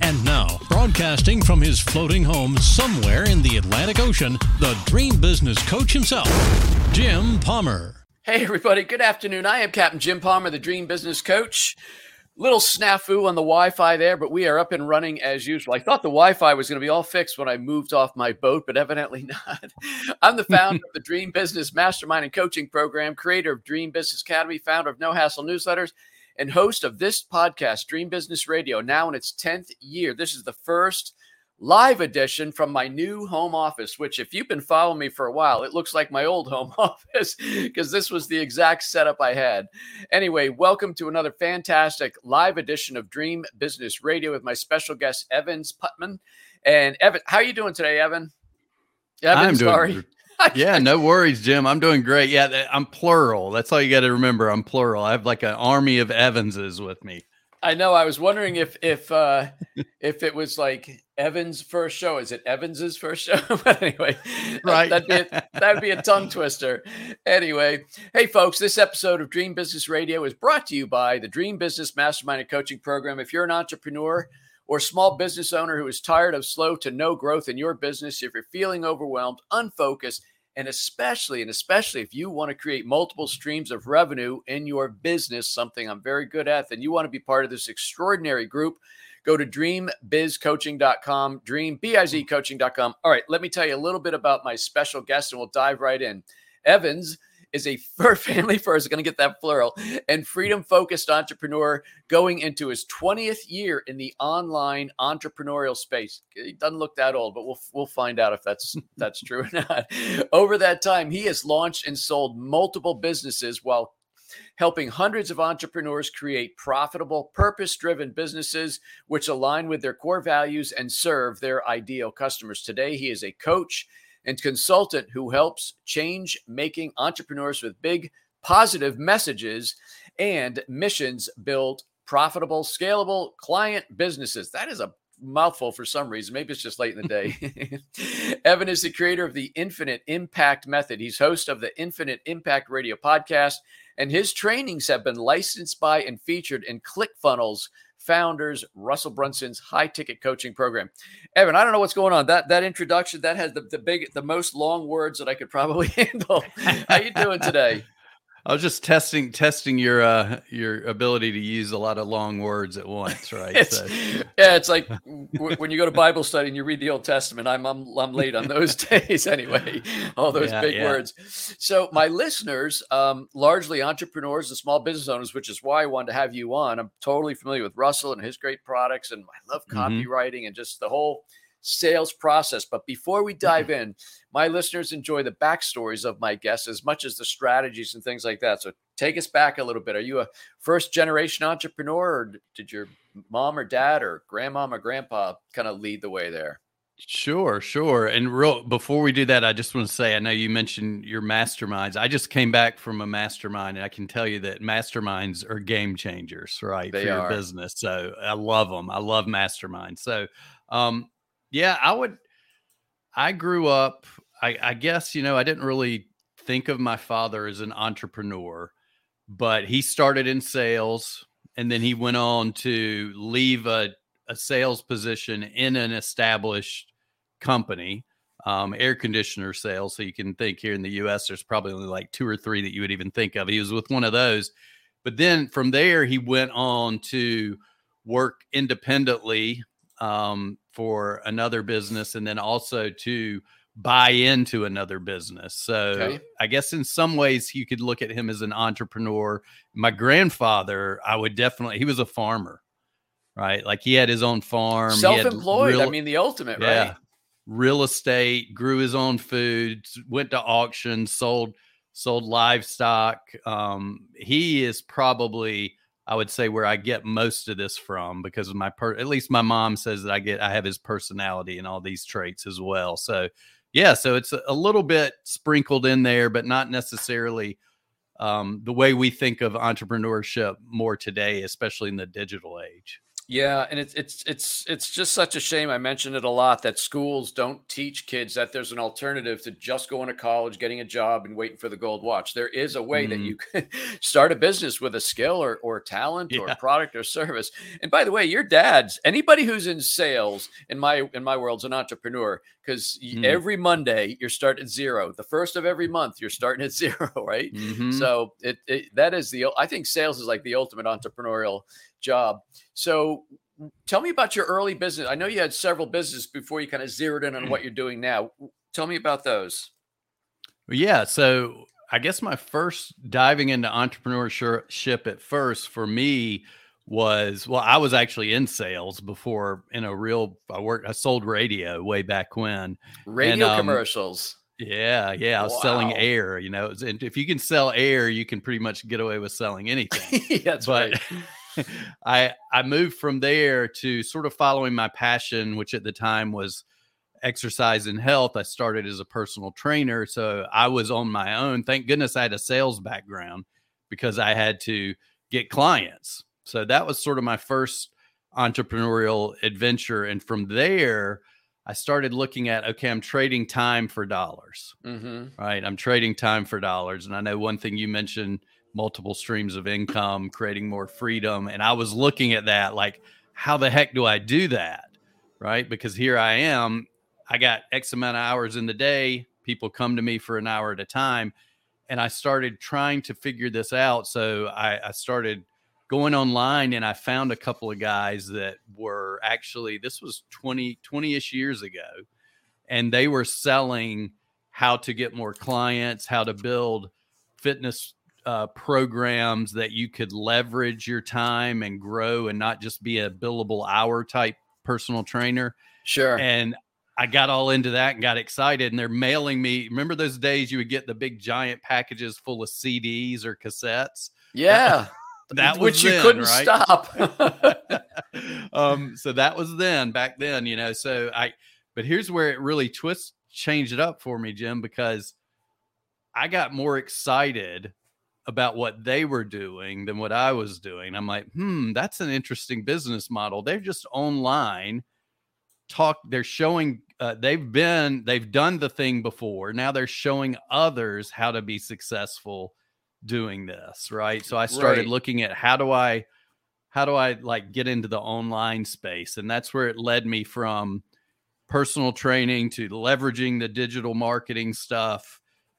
And now, broadcasting from his floating home somewhere in the Atlantic Ocean, the dream business coach himself, Jim Palmer. Hey, everybody. Good afternoon. I am Captain Jim Palmer, the Dream Business Coach. Little snafu on the Wi Fi there, but we are up and running as usual. I thought the Wi Fi was going to be all fixed when I moved off my boat, but evidently not. I'm the founder of the Dream Business Mastermind and Coaching Program, creator of Dream Business Academy, founder of No Hassle Newsletters, and host of this podcast, Dream Business Radio, now in its 10th year. This is the first live edition from my new home office, which, if you've been following me for a while, it looks like my old home office because this was the exact setup I had. Anyway, welcome to another fantastic live edition of Dream Business Radio with my special guest, Evans Putman. And Evan, how are you doing today, Evan? Evan, I'm sorry. doing yeah, no worries, Jim. I'm doing great. Yeah, I'm plural. That's all you got to remember. I'm plural. I have like an army of Evanses with me. I know. I was wondering if if uh if it was like Evan's first show. Is it Evans's first show? but anyway, right. That'd be, a, that'd be a tongue twister. Anyway, hey folks, this episode of Dream Business Radio is brought to you by the Dream Business Mastermind and Coaching Program. If you're an entrepreneur or small business owner who is tired of slow to no growth in your business, if you're feeling overwhelmed, unfocused, and especially and especially if you want to create multiple streams of revenue in your business, something I'm very good at, then you want to be part of this extraordinary group. Go to dreambizcoaching.com, dreambizcoaching.com. All right, let me tell you a little bit about my special guest and we'll dive right in. Evans is a fur family first, going to get that plural, and freedom focused entrepreneur going into his 20th year in the online entrepreneurial space. He doesn't look that old, but we'll, we'll find out if that's, that's true or not. Over that time, he has launched and sold multiple businesses while helping hundreds of entrepreneurs create profitable, purpose driven businesses which align with their core values and serve their ideal customers. Today, he is a coach and consultant who helps change making entrepreneurs with big positive messages and missions build profitable, scalable client businesses. That is a mouthful for some reason. Maybe it's just late in the day. Evan is the creator of the Infinite Impact Method. He's host of the Infinite Impact Radio podcast, and his trainings have been licensed by and featured in ClickFunnels founders Russell Brunson's high ticket coaching program. Evan, I don't know what's going on. That that introduction that has the, the big the most long words that I could probably handle. How you doing today? I was just testing testing your uh your ability to use a lot of long words at once, right? it's, so. Yeah, it's like w- when you go to Bible study and you read the Old Testament. I'm I'm, I'm late on those days anyway. All those yeah, big yeah. words. So my listeners, um, largely entrepreneurs and small business owners, which is why I wanted to have you on. I'm totally familiar with Russell and his great products, and I love mm-hmm. copywriting mm-hmm. and just the whole sales process. But before we dive in, my listeners enjoy the backstories of my guests as much as the strategies and things like that. So take us back a little bit. Are you a first generation entrepreneur, or did your mom or dad or grandmom or grandpa kind of lead the way there? Sure, sure. And real before we do that, I just want to say I know you mentioned your masterminds. I just came back from a mastermind and I can tell you that masterminds are game changers, right? They for are. your business. So I love them. I love masterminds. So um yeah, I would. I grew up. I, I guess you know I didn't really think of my father as an entrepreneur, but he started in sales and then he went on to leave a, a sales position in an established company, um, air conditioner sales. So you can think here in the U.S. there's probably only like two or three that you would even think of. He was with one of those, but then from there he went on to work independently um, for another business and then also to buy into another business. So okay. I guess in some ways you could look at him as an entrepreneur. My grandfather, I would definitely he was a farmer, right? Like he had his own farm. Self-employed. Real, I mean the ultimate, yeah, right? Real estate, grew his own food, went to auctions, sold sold livestock. Um, he is probably I would say where I get most of this from because of my per at least my mom says that I get I have his personality and all these traits as well. So yeah, so it's a little bit sprinkled in there, but not necessarily um, the way we think of entrepreneurship more today, especially in the digital age. Yeah, and it's it's it's it's just such a shame. I mentioned it a lot that schools don't teach kids that there's an alternative to just going to college, getting a job, and waiting for the gold watch. There is a way mm. that you can start a business with a skill or or talent yeah. or product or service. And by the way, your dad's anybody who's in sales in my in my world's an entrepreneur because mm. every Monday you're starting at zero. The first of every month you're starting at zero, right? Mm-hmm. So it, it that is the I think sales is like the ultimate entrepreneurial job. So tell me about your early business. I know you had several businesses before you kind of zeroed in on what you're doing now. Tell me about those. Yeah. So I guess my first diving into entrepreneurship at first for me was well, I was actually in sales before in a real I worked I sold radio way back when. Radio and, um, commercials. Yeah, yeah. I was wow. selling air, you know. And if you can sell air, you can pretty much get away with selling anything. That's but, right. I I moved from there to sort of following my passion, which at the time was exercise and health. I started as a personal trainer, so I was on my own. Thank goodness I had a sales background because I had to get clients. So that was sort of my first entrepreneurial adventure, and from there. I started looking at okay, I'm trading time for dollars. Mm-hmm. Right, I'm trading time for dollars, and I know one thing you mentioned multiple streams of income, creating more freedom. And I was looking at that like, how the heck do I do that? Right. Because here I am, I got X amount of hours in the day. People come to me for an hour at a time. And I started trying to figure this out. So I, I started going online and I found a couple of guys that were actually, this was 20, 20 ish years ago. And they were selling how to get more clients, how to build fitness uh, programs that you could leverage your time and grow and not just be a billable hour type personal trainer. Sure. And I got all into that and got excited. And they're mailing me. Remember those days you would get the big giant packages full of CDs or cassettes? Yeah. that which then, you couldn't right? stop. um, so that was then back then, you know. So I, but here's where it really twists, changed it up for me, Jim, because I got more excited about what they were doing than what I was doing. I'm like, hmm, that's an interesting business model. They're just online talk. They're showing uh, they've been they've done the thing before. Now they're showing others how to be successful doing this. Right. So I started right. looking at how do I how do I like get into the online space, and that's where it led me from personal training to leveraging the digital marketing stuff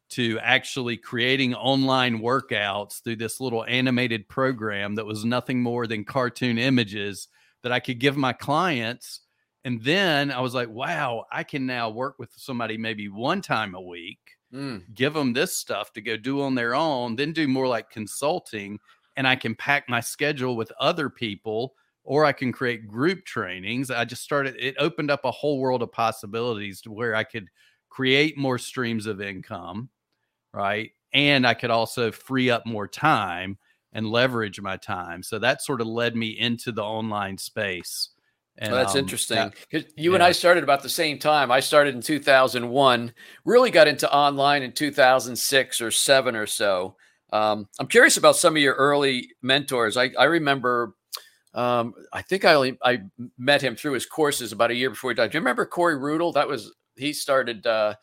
to actually creating online workouts through this little animated program that was nothing more than cartoon images that I could give my clients. And then I was like, wow, I can now work with somebody maybe one time a week, mm. give them this stuff to go do on their own, then do more like consulting. And I can pack my schedule with other people or I can create group trainings. I just started, it opened up a whole world of possibilities to where I could create more streams of income right? And I could also free up more time and leverage my time. So that sort of led me into the online space. And, that's um, interesting because you yeah. and I started about the same time. I started in 2001, really got into online in 2006 or seven or so. Um, I'm curious about some of your early mentors. I, I remember, um, I think I only, I met him through his courses about a year before he died. Do you remember Corey Rudl? That was he started uh,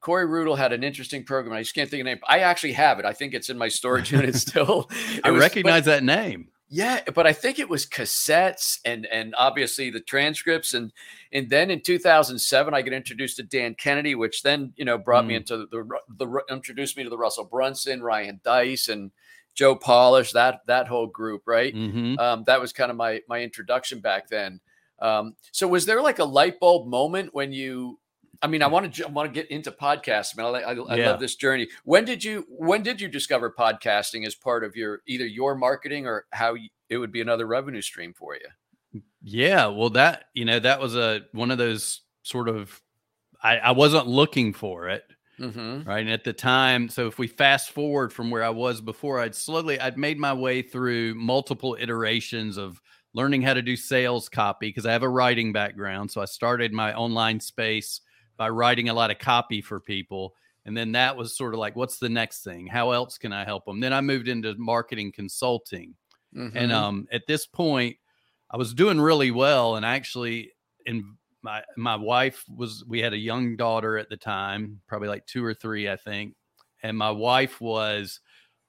Corey Rudl had an interesting program. I just can't think of the name. I actually have it. I think it's in my storage unit still. I was, recognize but, that name. Yeah, but I think it was cassettes and and obviously the transcripts and and then in 2007 I got introduced to Dan Kennedy, which then you know brought mm. me into the, the, the introduced me to the Russell Brunson, Ryan Deiss, and Joe Polish. That that whole group, right? Mm-hmm. Um, that was kind of my my introduction back then. Um, so was there like a light bulb moment when you I mean, I want to I want to get into podcasting. I, I, I yeah. love this journey. When did you when did you discover podcasting as part of your either your marketing or how you, it would be another revenue stream for you? Yeah, well, that you know that was a one of those sort of I, I wasn't looking for it. Mm-hmm. Right. And at the time, so if we fast forward from where I was before, I'd slowly, I'd made my way through multiple iterations of learning how to do sales copy because I have a writing background. So I started my online space by writing a lot of copy for people. And then that was sort of like, what's the next thing? How else can I help them? Then I moved into marketing consulting. Mhm. And um, at this point, I was doing really well. And actually, in my my wife was we had a young daughter at the time, probably like two or three, I think. And my wife was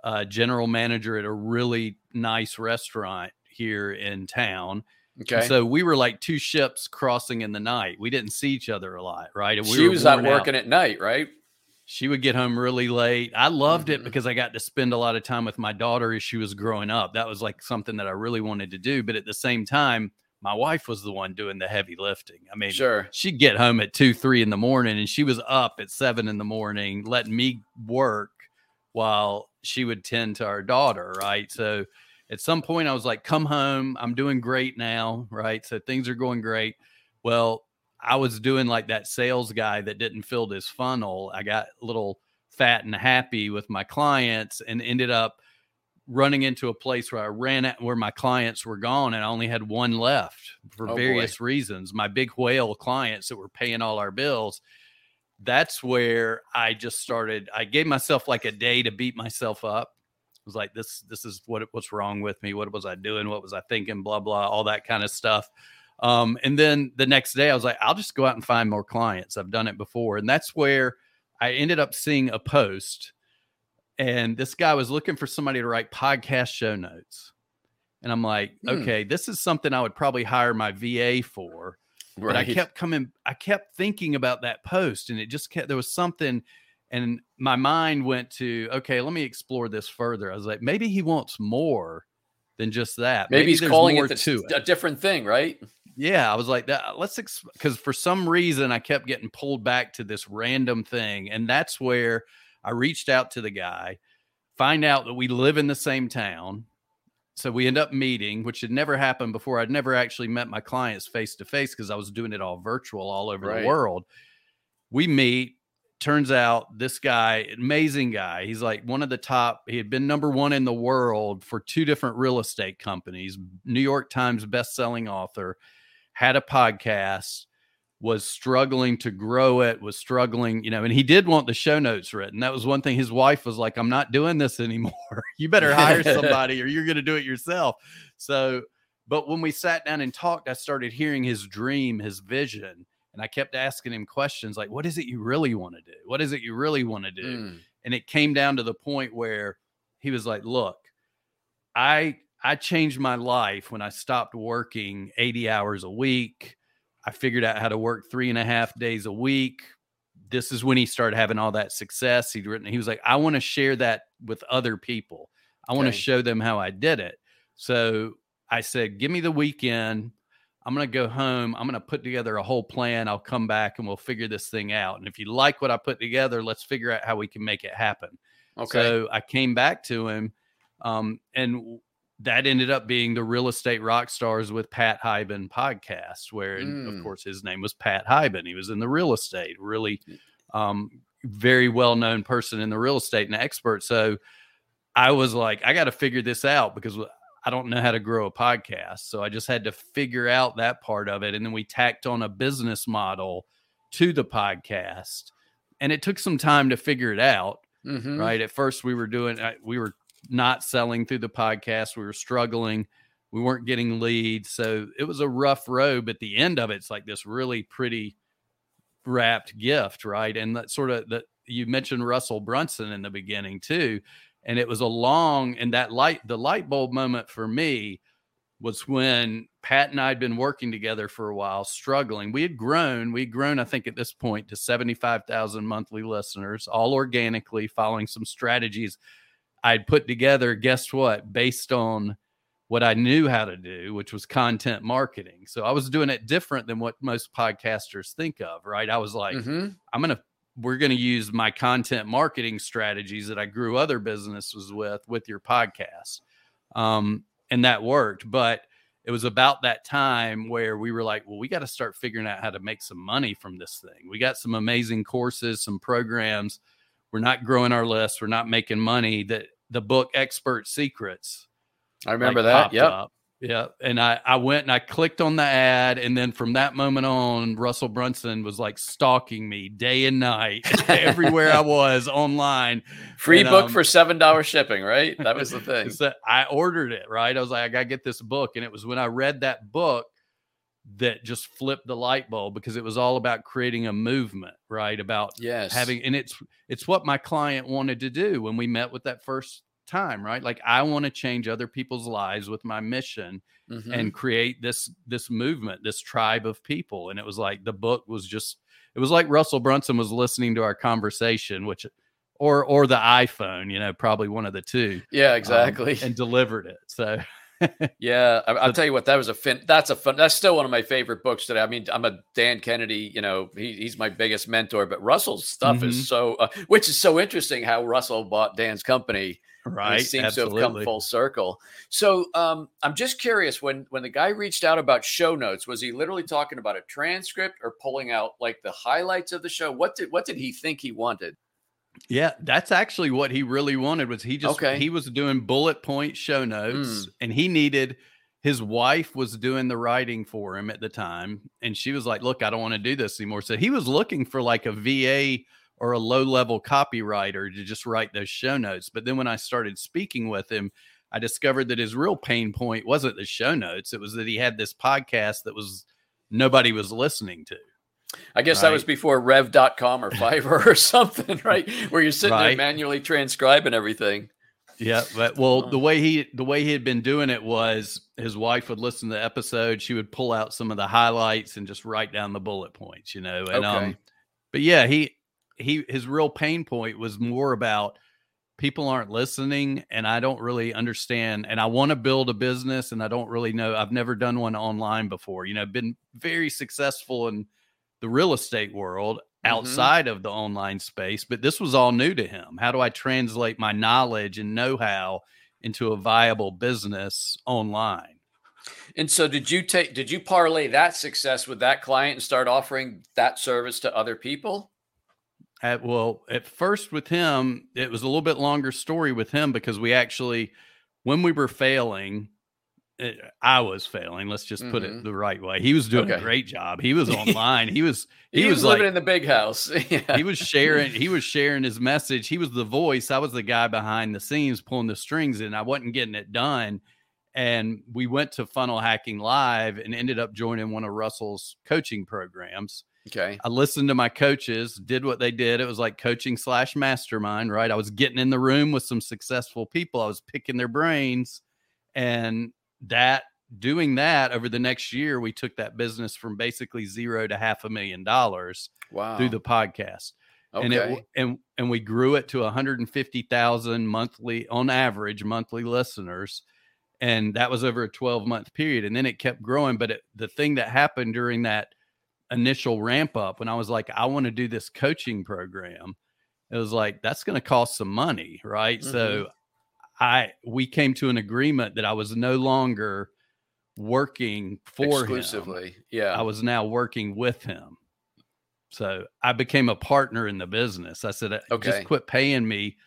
a general manager at a really nice restaurant here in town. And okay. So we were like two ships crossing in the night. We didn't see each other a lot, right? And we she was out worn working at night, right? she would get home really late. I loved Mhm. it because I got to spend a lot of time with my daughter as she was growing up. That was like something that I really wanted to do. But at the same time, my wife was the one doing the heavy lifting. I mean, Sure. she'd get home at two, three in the morning, and she was up at seven in the morning, letting me work while she would tend to our daughter, right? So at some point, I was like, come home. I'm doing great now, right? So things are going great. Well, I was doing like that sales guy that didn't fill this funnel. I got a little fat and happy with my clients and ended up running into a place where I ran at where my clients were gone and I only had one left for Oh, boy. various reasons. My big whale clients that were paying all our bills. That's where I just started. I gave myself like a day to beat myself up. Was like, this, this is what what's wrong with me. What was I doing? What was I thinking? Blah, blah, all that kind of stuff. Um, and then the next day I was like, I'll just go out and find more clients. I've done it before. And that's where I ended up seeing a post and this guy was looking for somebody to write podcast show notes. And I'm like, Hmm. okay, this is something I would probably hire my VA for. But I kept coming, I kept thinking about that post and it just kept, there was something, and my mind went to, okay, let me explore this further. I was like, maybe he wants more than just that. Maybe, he's there's calling it the, to it a different thing, right? yeah i was like that let's because for some reason i kept getting pulled back to this random thing and that's where i reached out to the guy find out that we live in the same town so we end up meeting which had never happened before i'd never actually met my clients face to face because i was doing it all virtual all over Right. the world we meet turns out this guy amazing guy he's like one of the top he had been number one in the world for two different real estate companies new york times best-selling author had a podcast was struggling to grow it was struggling you know and he did want the show notes written. That was one thing his wife was like i'm not doing this anymore. You better hire somebody or you're going to do it yourself. So but when we sat down and talked i started hearing his dream his vision and i kept asking him questions like what is it you really want to do? What is it you really want to do? Mm. and it came down to the point where he was like look i i changed my life when i stopped working 80 hours a week. I figured out how to work three and a half days a week. This is when he started having all that success. He'd written he was like i want to share that with other people. I want to show them how i did it so i said give me the weekend i'm going to go home i'm going to put together a whole plan i'll come back and we'll figure this thing out and if you like what i put together let's figure out how we can make it happen Okay. so I came back to him, um, and that ended up being the Real Estate Rock Stars with Pat Hiban podcast, where Mm. of course his name was Pat Hiban. He was in the real estate, really um, very well known person in the real estate and expert. So I was like, I got to figure this out because I don't know how to grow a podcast. So I just had to figure out that part of it. And then we tacked on a business model to the podcast. And it took some time to figure it out Mhm. right? At first, we were doing, uh, we were not selling through the podcast. We were struggling. We weren't getting leads. So it was a rough road. But the end of it's like this really pretty wrapped gift, right? And that sort of that you mentioned Russell Brunson in the beginning too. And it was a long, and that light, the light bulb moment for me was when Pat and I had been working together for a while, struggling. We had grown, we'd grown, I think, at this point to 75,000 monthly listeners, all organically, following some strategies I'd put together. Guess what? Based on what I knew how to do, which was content marketing. So I was doing it different than what most podcasters think of, right? I was like, Mhm. I'm going to, we're going to use my content marketing strategies that I grew other businesses with, with your podcast. Um, and that worked. But it was about that time where we were like, well, we got to start figuring out how to make some money from this thing. We got some amazing courses, some programs. We're not growing our list. We're not making money. That the book Expert Secrets I remember like, that. Yep. up. Yeah. And I, I went and I clicked on the ad. And then from that moment on, Russell Brunson was like stalking me day and night everywhere I was online. Free And, book um, for $7 shipping, right? That was the thing. that I ordered it, right? I was like, I got to get this book. And it was when I read that book that just flipped the light bulb because it was all about creating a movement, right? About Yes. having and it's it's what my client wanted to do when we met with that first time right like i want to change other people's lives with my mission Mhm. and create this this movement this tribe of people and it was like the book was just it was like russell brunson was listening to our conversation which or or the iphone you know probably one of the two yeah, um, exactly. and delivered it so Yeah, I, I'll tell you what. That was a fin. That's a fun. That's still one of my favorite books today. I mean, I'm a Dan Kennedy. You know, he, he's my biggest mentor. But Russell's stuff Mhm. is so, uh, which is so interesting. How Russell bought Dan's company. And it right seems to have come absolutely full circle. So, um, I'm just curious. When when the guy reached out about show notes, was he literally talking about a transcript or pulling out like the highlights of the show? What did what did he think he wanted? Yeah, that's actually what he really wanted was he just Okay. he was doing bullet point show notes Mm. and he needed his wife was doing the writing for him at the time and she was like, "Look, I don't want to do this anymore." So he was looking for like a VA or a low-level copywriter to just write those show notes. But then when I started speaking with him, I discovered that his real pain point wasn't the show notes, it was that he had this podcast that was nobody was listening to. I guess that was Right. before Rev.com or Fiverr or something, right? Where you're sitting there manually transcribing everything. Yeah, but well, the way he the way he had been doing it was his wife would listen to the episode, she would pull out some of the highlights and just write down the bullet points, you know. And Okay. um but yeah, he he his real pain point was more about people aren't listening and I don't really understand and I want to build a business and I don't really know I've never done one online before. You know, I've been very successful in the real estate world Mhm. outside of the online space, but this was all new to him. How do I translate my knowledge and know-how into a viable business online? And so did you take did you parlay that success with that client and start offering that service to other people? At, well, at first with him, it was a little bit longer story with him because we actually, when we were failing, it, I was failing. Let's just put Mhm. it the right way. He was doing a great job. He was online. he was He, he, was, was, living like in the big house. yeah. he was sharing he was sharing his message he was the voice i was the guy behind the scenes pulling the strings and i wasn't getting it done and we went to funnel hacking live and ended up joining one of russell's coaching programs okay. i listened to my coaches did what they did. It was like coaching slash mastermind right? I was getting in the room with some successful people. I was picking their brains. And that doing that over the next year we took that business from basically zero to half a million dollars Wow. through the podcast. Okay. and it and and we grew it to 150,000 monthly on average monthly listeners. And that was over a 12 month period. And then it kept growing. But it, the thing that happened during that initial ramp up when I was like I want to do this coaching program it was like that's going to cost some money right so I we came to an agreement that I was no longer working for him exclusively. Yeah. I was now working with him. So I became a partner in the business. I said, "Uh, Okay. just quit paying me,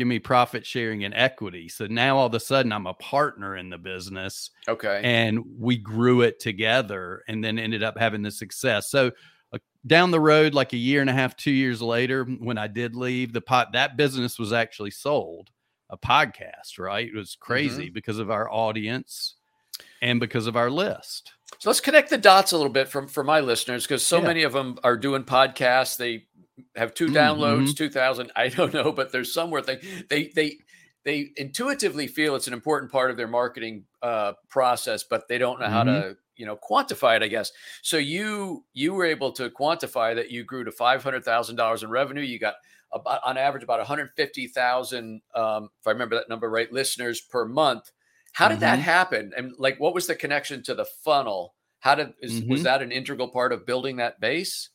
give me profit sharing and equity. So now all of a sudden I'm a partner in the business okay. and we grew it together and then ended up having the success. So uh, down the road, like a year and a half, two years later, when I did leave the pot, that business was actually sold a podcast, right? It was crazy Mm-hmm. because of our audience and because of our list. So let's connect the dots a little bit from for my listeners because so Yeah. many of them are doing podcasts. They have 2 Mhm. downloads, two thousand. I don't know, but there's somewhere they they they they intuitively feel it's an important part of their marketing uh, process, but they don't know how to you know quantify it. I guess so. You you were able to quantify that you grew to five hundred thousand dollars in revenue. You got about on average about one hundred fifty thousand, um, if I remember that number right, listeners per month. How did that Mhm. happen? And like, what was the connection to the funnel? How did is, was Mhm. that an integral part of building that base?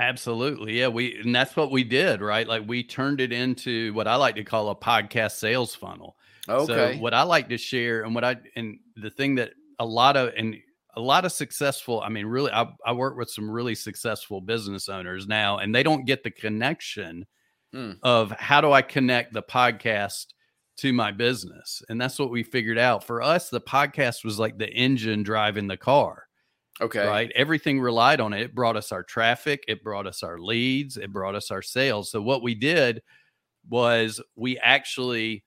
Absolutely. Yeah. We, and that's what we did, right? Like we turned it into what I like to call a podcast sales funnel. Okay. So what I like to share and what I, and the thing that a lot of, and a lot of successful, I mean, really, I, I work with some really successful business owners now, and they don't get the connection Hmm. of how do I connect the podcast to my business. And that's what we figured out. For us, the podcast was like the engine driving the car. Okay. Right. Everything relied on it. It brought us our traffic, it brought us our leads, it brought us our sales. So what we did was we actually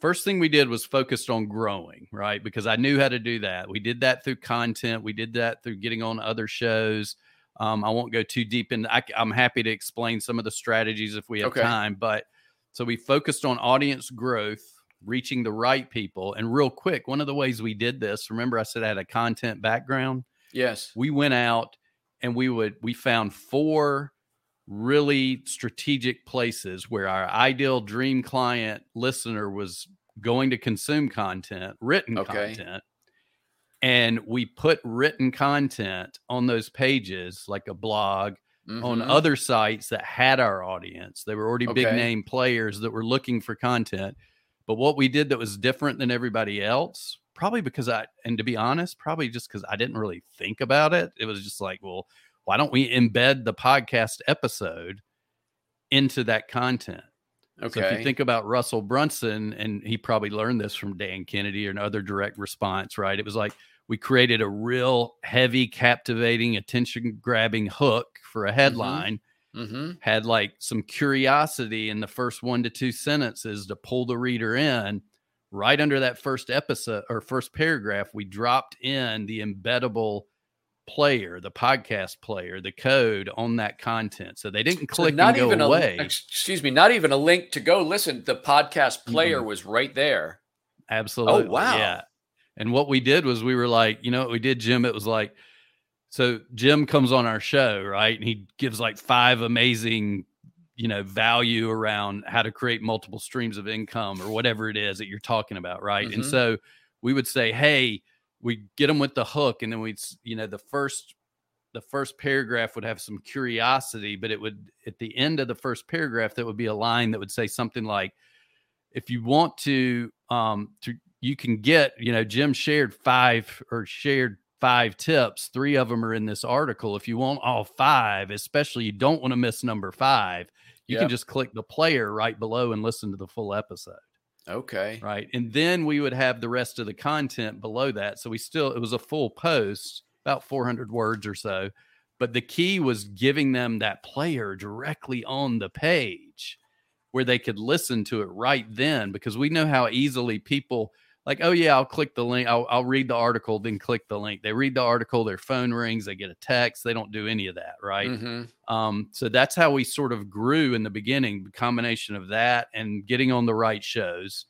first thing we did was focused on growing, right? Because I knew how to do that. We did that through content, we did that through getting on other shows. Um, I won't go too deep into I, am happy to explain some of the strategies if we have Okay. time, but so we focused on audience growth, reaching the right people. And real quick, one of the ways we did this, remember I said I had a content background? Yes. we went out and we would we found four really strategic places where our ideal dream client listener was going to consume content written Okay. content and we put written content on those pages like a blog on Mhm. other sites that had our audience. They were already big name players that were looking for content. But what we did that was different than everybody else, probably because I, and to be honest, probably just because I didn't really think about it. It was just like, well, why don't we embed the podcast episode into that content? okay. So if you think about Russell Brunson, and he probably learned this from Dan Kennedy or another direct response, right? It was like we created a real heavy, captivating, attention grabbing hook for a headline, hmm had like some curiosity in the first one to two sentences to pull the reader in. Right under that first episode or first paragraph, we dropped in the embeddable player, the podcast player, the code on that content. So they didn't So click not and go even away. a excuse me, not even a link to go listen. The podcast player mm-hmm. was right there. Absolutely. Oh, wow. Yeah. And what we did was we were like, you know what we did, Jim? It was like, so Jim comes on our show, right? And he gives like five amazing, you know, value around how to create multiple streams of income or whatever it is that you're talking about, right? And Mhm. so we would say, hey, we get them with the hook, and then we'd, you know, the first the first paragraph would have some curiosity, but it would at the end of the first paragraph, that would be a line that would say something like, if you want to um to you can get you know jim shared five or shared five tips three of them are in this article if you want all five especially you don't want to miss number five you can just click the player right below and listen to the full episode. Okay. right? And then we would have the rest of the content below that. So we still it was a full post about 400 words or so but the key was giving them that player directly on the page where they could listen to it right then because we know how easily people like oh yeah i'll click the link I'll, I'll read the article then click the link they read the article their phone rings they get a text they don't do any of that right Mhm. um, so that's how we sort of grew in the beginning, the combination of that and getting on the right shows.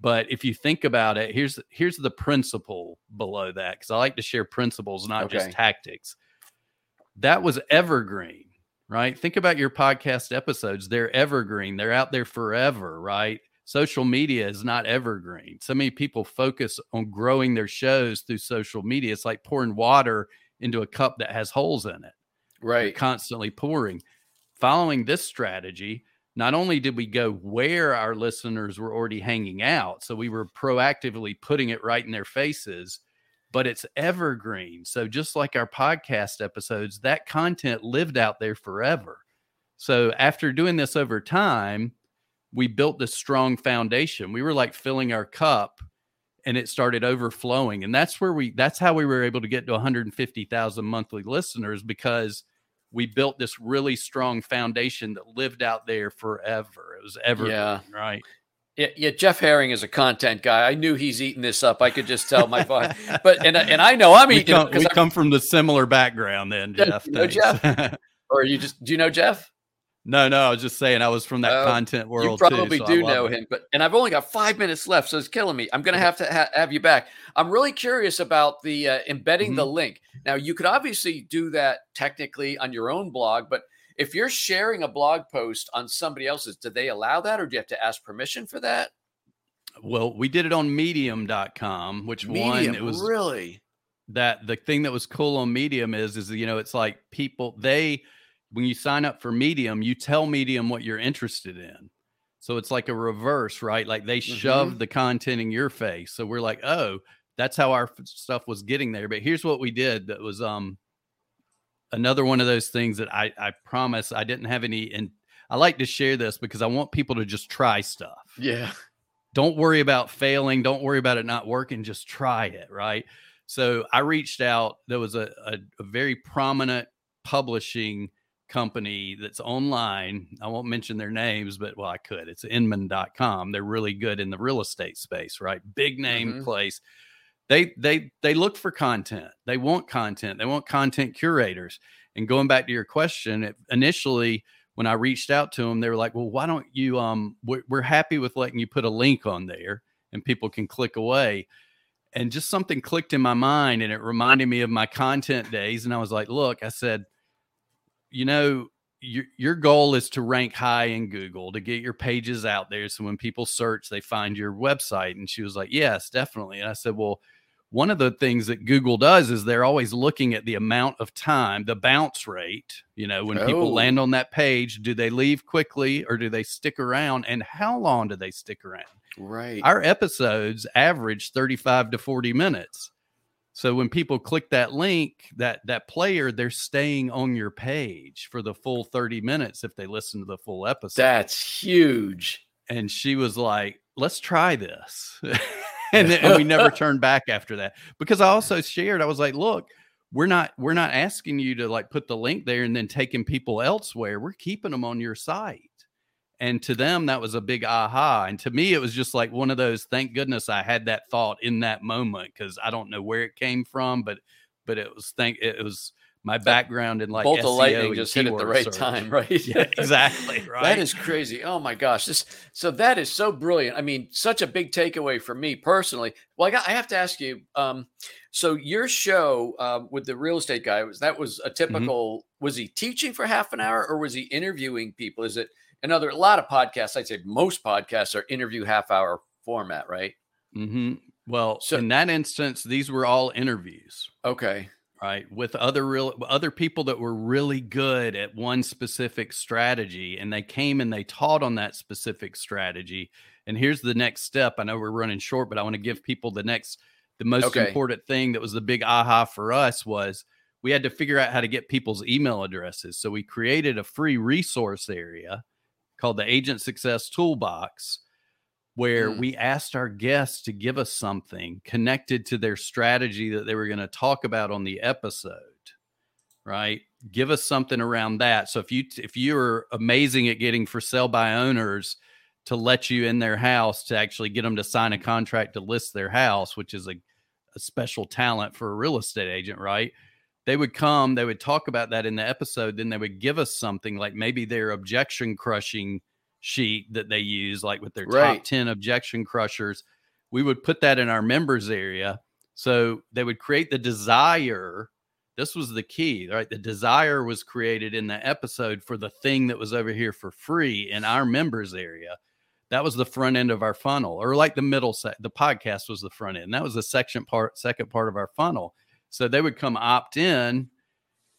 But if you think about it, here's here's the principle below that because I like to share principles, not just tactics. That was evergreen, right? Think about your podcast episodes; they're evergreen. They're out there forever, right? Social media is not evergreen. So many people focus on growing their shows through social media. It's like pouring water into a cup that has holes in it you're Right. constantly pouring. Following this strategy, not only did we go where our listeners were already hanging out, so we were proactively putting it right in their faces, but it's evergreen. So just like our podcast episodes, that content lived out there forever. So after doing this over time, we built this strong foundation. We were like filling our cup and it started overflowing. And that's where we that's how we were able to get to 150,000 monthly listeners because we built this really strong foundation that lived out there forever. It was ever Yeah. right? Yeah, yeah, Jeff Herring is a content guy. I knew he's eating this up. I could just tell my voice. But and and I know I'm we eating come, it we come from the similar background then, Jeff. you know thanks. or you just do you know Jeff? No, no, I was just saying I was from that Oh, content world. you probably too, so do know it. him, but and I've only got five minutes left, so it's killing me. I'm going to have to ha- have you back. I'm really curious about the uh, embedding Mm-hmm. the link. Now, you could obviously do that technically on your own blog, but if you're sharing a blog post on somebody else's, do they allow that, or do you have to ask permission for that? Well, we did it on medium.com, which one it was really that the thing that was cool on medium is is you know it's like people they when you sign up for medium you tell medium what you're interested in so it's like a reverse right like they Mm-hmm. shove the content in your face so we're like oh that's how our f- stuff was getting there but here's what we did that was um another one of those things that i i promise i didn't have any and i like to share this because i want people to just try stuff yeah. don't worry about failing. Don't worry about it not working. Just try it. Right. So I reached out. There was a, a, a very prominent publishing company that's online. I won't mention their names, but well, I could. It's inman.com. They're really good in the real estate space, right? Big name Mhm. place. They they they look for content. They want content. They want content curators. And going back to your question, it, initially when I reached out to them, they were like, "Well, why don't you um we're, we're happy with letting you put a link on there and people can click away." And just something clicked in my mind and it reminded me of my content days and I was like, "Look, I said, you know, your your goal is to rank high in Google to get your pages out there. So when people search, they find your website. And she was like, Yes, definitely. And I said, Well, one of the things that Google does is they're always looking at the amount of time, the bounce rate. You know, when Oh. people land on that page, do they leave quickly or do they stick around? And how long do they stick around? Right. Our episodes average 35 to 40 minutes. So when people click that link, that that player, they're staying on your page for the full 30 minutes if they listen to the full episode. That's huge. and she was like, "Let's try this." and, then- and we never turned back after that. Because I also shared I was like, "Look, we're not we're not asking you to like put the link there and then taking people elsewhere. We're keeping them on your site." And to them, that was a big aha. And to me, it was just like one of those. Thank goodness I had that thought in that moment because I don't know where it came from, but but it was thank it was my background in like Bolt of SEO lightning and just hit at the right search. time, right? Yeah, exactly. Right. That is crazy. Oh my gosh. This so that is so brilliant. I mean, such a big takeaway for me personally. Well, I got I have to ask you, um, so your show um, with the real estate guy was that was a typical was he teaching for half an hour or was he interviewing people? Is it another a lot of podcasts, I'd say most podcasts are interview half hour format, right? hmm Well, So- in that instance, these were all interviews, Okay. right, with other real other people that were really good at one specific strategy, and they came and they taught on that specific strategy. And here's the next step. I know we're running short, but I want to give people the next, the most Okay. important thing that was the big aha for us was we had to figure out how to get people's email addresses. So we created a free resource area called the Agent Success Toolbox where Mm. we asked our guests to give us something connected to their strategy that they were going to talk about on the episode right? Give us something around that. So if you if you're amazing at getting for sale by owners to let you in their house to actually get them to sign a contract to list their house which is a, a special talent for a real estate agent right they would come they would talk about that in the episode then they would give us something like maybe their objection crushing sheet that they use like with their Right. top 10 objection crushers. We would put that in our members area. So they would create the desire. This was the key right? The desire was created in the episode for the thing that was over here for free in our members area. That was the front end of our funnel or like the middle set the podcast was the front end. That was the section part second part of our funnel so they would come opt in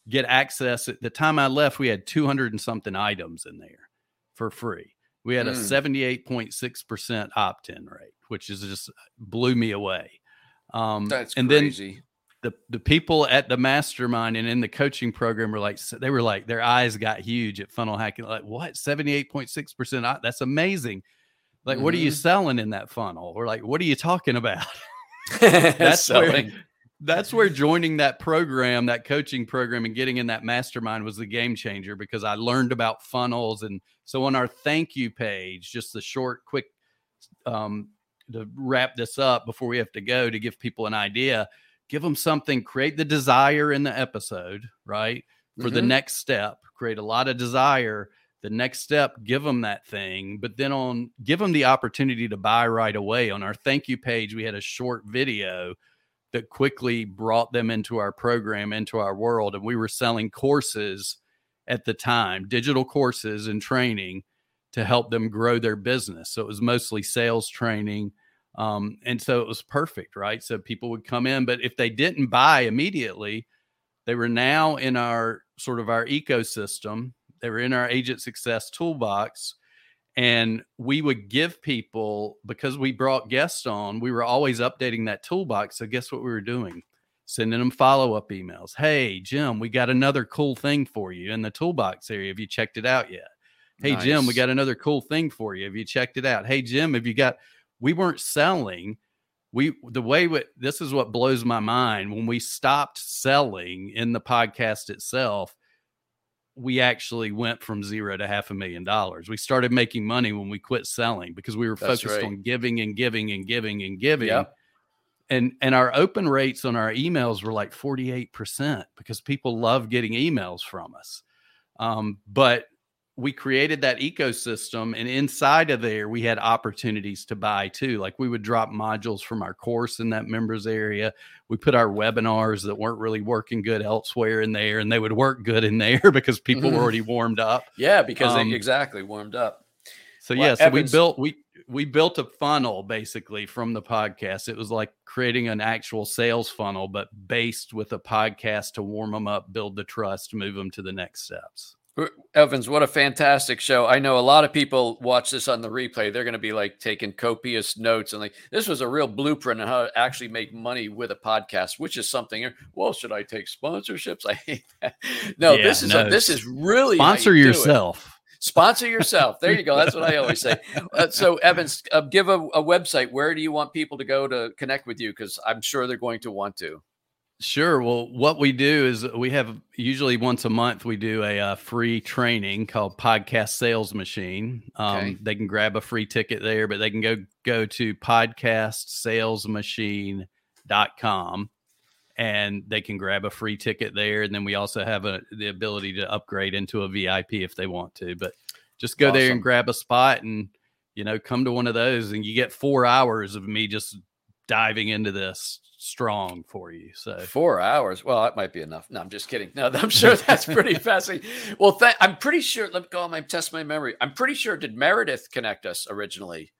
get access at the time i left we had 200 and something items in there for free we had a Mm. 78.6% opt-in rate which is just blew me away um That's and then crazy. the the people at the mastermind and in the coaching program were like they were like their eyes got huge at funnel hacking like what 78.6% that's amazing like what are you Mhm. selling in that funnel or like what are you talking about That's that's where selling. That's where joining that program that coaching program and getting in that mastermind was the game changer because i learned about funnels and so on our thank you page just the short quick um to wrap this up before we have to go to give people an idea give them something create the desire in the episode right for the Mhm. next step create a lot of desire the next step give them that thing but then on give them the opportunity to buy right away on our thank you page we had a short video that quickly brought them into our program into our world and we were selling courses at the time digital courses and training to help them grow their business. So it was mostly sales training um, and so it was perfect right? So people would come in but if they didn't buy immediately they were now in our sort of our ecosystem. They were in our agent success toolbox and we would give people because we brought guests on we were always updating that toolbox so guess what we were doing? Sending them follow-up emails. Hey jim we got another cool thing for you in the toolbox area. Have you checked it out yet? Hey jim we got another cool thing for you. Have you checked it out? Hey jim have you got we weren't selling. We the way we, this is what blows my mind. When we stopped selling in the podcast itself we actually went from zero to half a million dollars. We started making money when we quit selling because we were That's focused right. on giving and giving and giving and giving. Yep. And and our open rates on our emails were like 48% because people love getting emails from us. Um, but we created that ecosystem and inside of there we had opportunities to buy too. Like we would drop modules from our course in that members area. We put our webinars that weren't really working good elsewhere in there and they would work good in there because people were Mhm. already warmed up. Yeah, because Um, they exactly warmed up. so Well, yeah so we built we we built a funnel basically from the podcast. It was like creating an actual sales funnel but based with a podcast to warm them up build the trust move them to the next steps Evans, what a fantastic show. I know a lot of people watch this on the replay. They're going to be like taking copious notes and like, this was a real blueprint on how to actually make money with a podcast, which is something. Well, should I take sponsorships? I hate that. No, Yeah, this is no, a, this is really sponsor you yourself Sponsor yourself. There you go. That's what I always say. Uh, so, Evans, uh, give a, a website. Where do you want people to go to connect with you? Because I'm sure they're going to want to. Sure. Well, what we do is we have usually once a month we do a, uh free training called Podcast Sales Machine. Um, Okay. They can grab a free ticket there, but they can go go to podcastsalesmachine.com and they can grab a free ticket there. And then we also have a, the ability to upgrade into a VIP if they want to. But just go there and grab a spot and you know come to one of those and you get four hours of me just diving into this strong for you. So Four hours. Well, that might be enough. No, I'm just kidding. No, I'm sure that's pretty fascinating. Well, th- I'm pretty sure. Let me go on my test my memory. I'm pretty sure. Did Meredith connect us originally?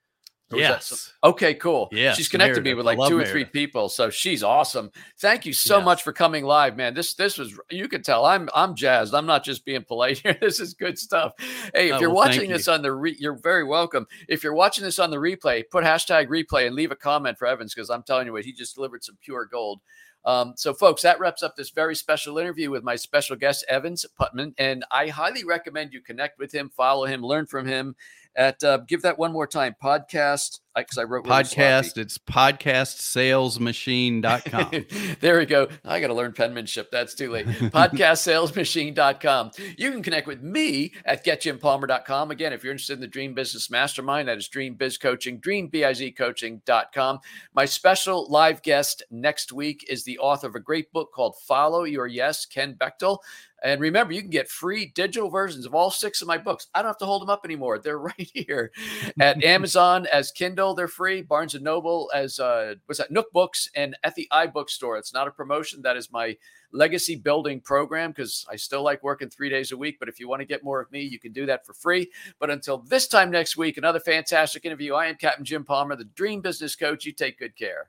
Or was that some- yes. Okay, cool. Yeah. she's connected me with like two or three people, so she's awesome. Thank you so Yes. much for coming live, man. This this was you can tell I'm I'm jazzed. I'm not just being polite here. This is good stuff. Hey, if Oh, you're well, watching this you. on the re- you're very welcome. If you're watching this on the replay, put hashtag replay and leave a comment for Evans because I'm telling you what he just delivered some pure gold. Um, so, folks, that wraps up this very special interview with my special guest, Evans Putman. And I highly recommend you connect with him, follow him, learn from him. At uh, give that one more time podcast because I wrote really sloppy. podcast. It's podcastsalesmachine.com. there we go. I got to learn penmanship. That's too late. Podcastsalesmachine.com. You can connect with me at getjimpalmer.com. Again, if you're interested in the Dream Business Mastermind, that is Dream Biz Coaching, dreambizcoaching.com. My special live guest next week is the author of a great book called Follow Your Yes, Ken Bechtel. And remember, you can get free digital versions of all six of my books. I don't have to hold them up anymore. They're right here at Amazon as Kindle. They're free. Barnes and Noble as uh, what's that? Nook Books and at the iBookstore. It's not a promotion. That is my legacy building program because I still like working three days a week. But if you want to get more of me, you can do that for free. But until this time next week, another fantastic interview. I am Captain Jim Palmer, the Dream Business Coach. You take good care.